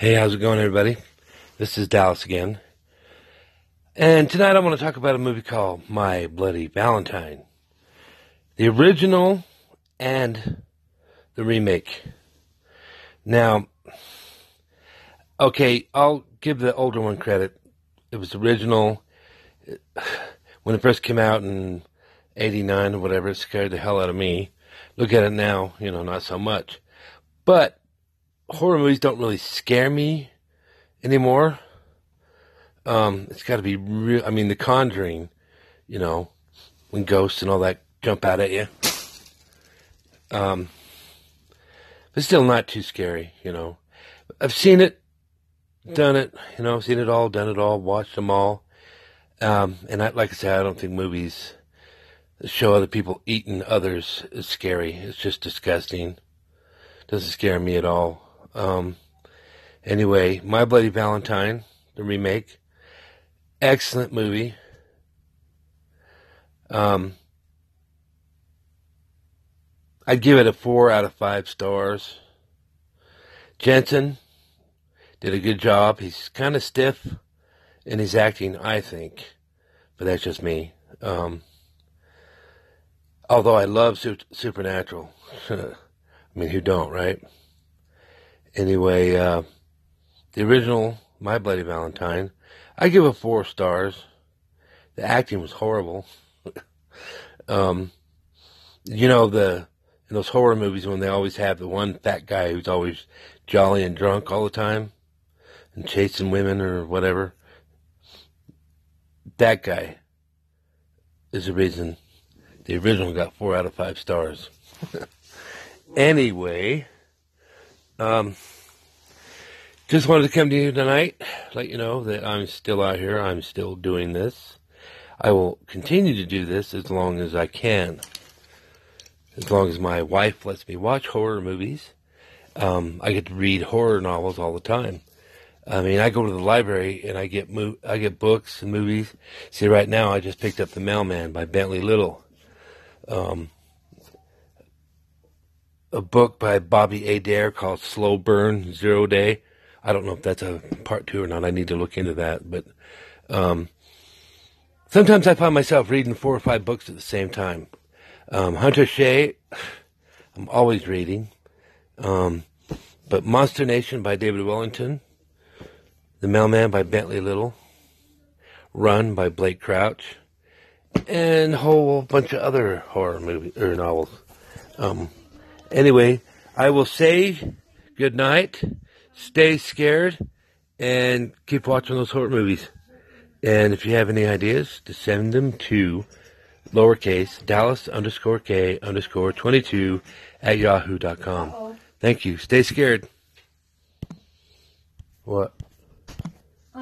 Hey, how's it going, everybody? This is Dallas again. And tonight I want to talk about a movie called My Bloody Valentine. The original and the remake. Now, okay, I'll give the older one credit. It was original. When it first came out in 89 or whatever, it scared the hell out of me. Look at it now, you know, not so much. But horror movies don't really scare me anymore. Um, it's got to be real. I mean, The Conjuring, you know, when ghosts and all that jump out at you. Um, but still not too scary, you know. I've seen it, done it, you know, seen it all, done it all, watched them all. Um, and I, like I said, I don't think movies show other people eating others is scary. It's just disgusting. Doesn't scare me at all. Um, anyway, My Bloody Valentine, the remake, excellent movie. Um, I'd give it a four out of five stars. Jensen did a good job. He's kind of stiff in his acting, I think, but that's just me. Um, although I love su- Supernatural. I mean, who don't, right? Anyway, uh, the original My Bloody Valentine, I give it four stars. The acting was horrible. um, you know the in those horror movies when they always have the one fat guy who's always jolly and drunk all the time and chasing women or whatever. That guy is the reason the original got four out of five stars. anyway, um, just wanted to come to you tonight, let you know that I'm still out here. I'm still doing this. I will continue to do this as long as I can. As long as my wife lets me watch horror movies. Um, I get to read horror novels all the time. I mean, I go to the library and I get mo- I get books and movies. See, right now I just picked up The Mailman by Bentley Little. Um, a book by Bobby Adair called Slow Burn Zero Day. I don't know if that's a part two or not. I need to look into that. But um, sometimes I find myself reading four or five books at the same time. Um, Hunter Shea, I'm always reading. Um, but Monster Nation by David Wellington. The Mailman by Bentley Little. Run by Blake Crouch. And a whole bunch of other horror movies or novels. Um, Anyway, I will say good night, stay scared, and keep watching those horror movies. And if you have any ideas, to send them to lowercase Dallas underscore K underscore 22 at yahoo.com. Thank you. Stay scared. What?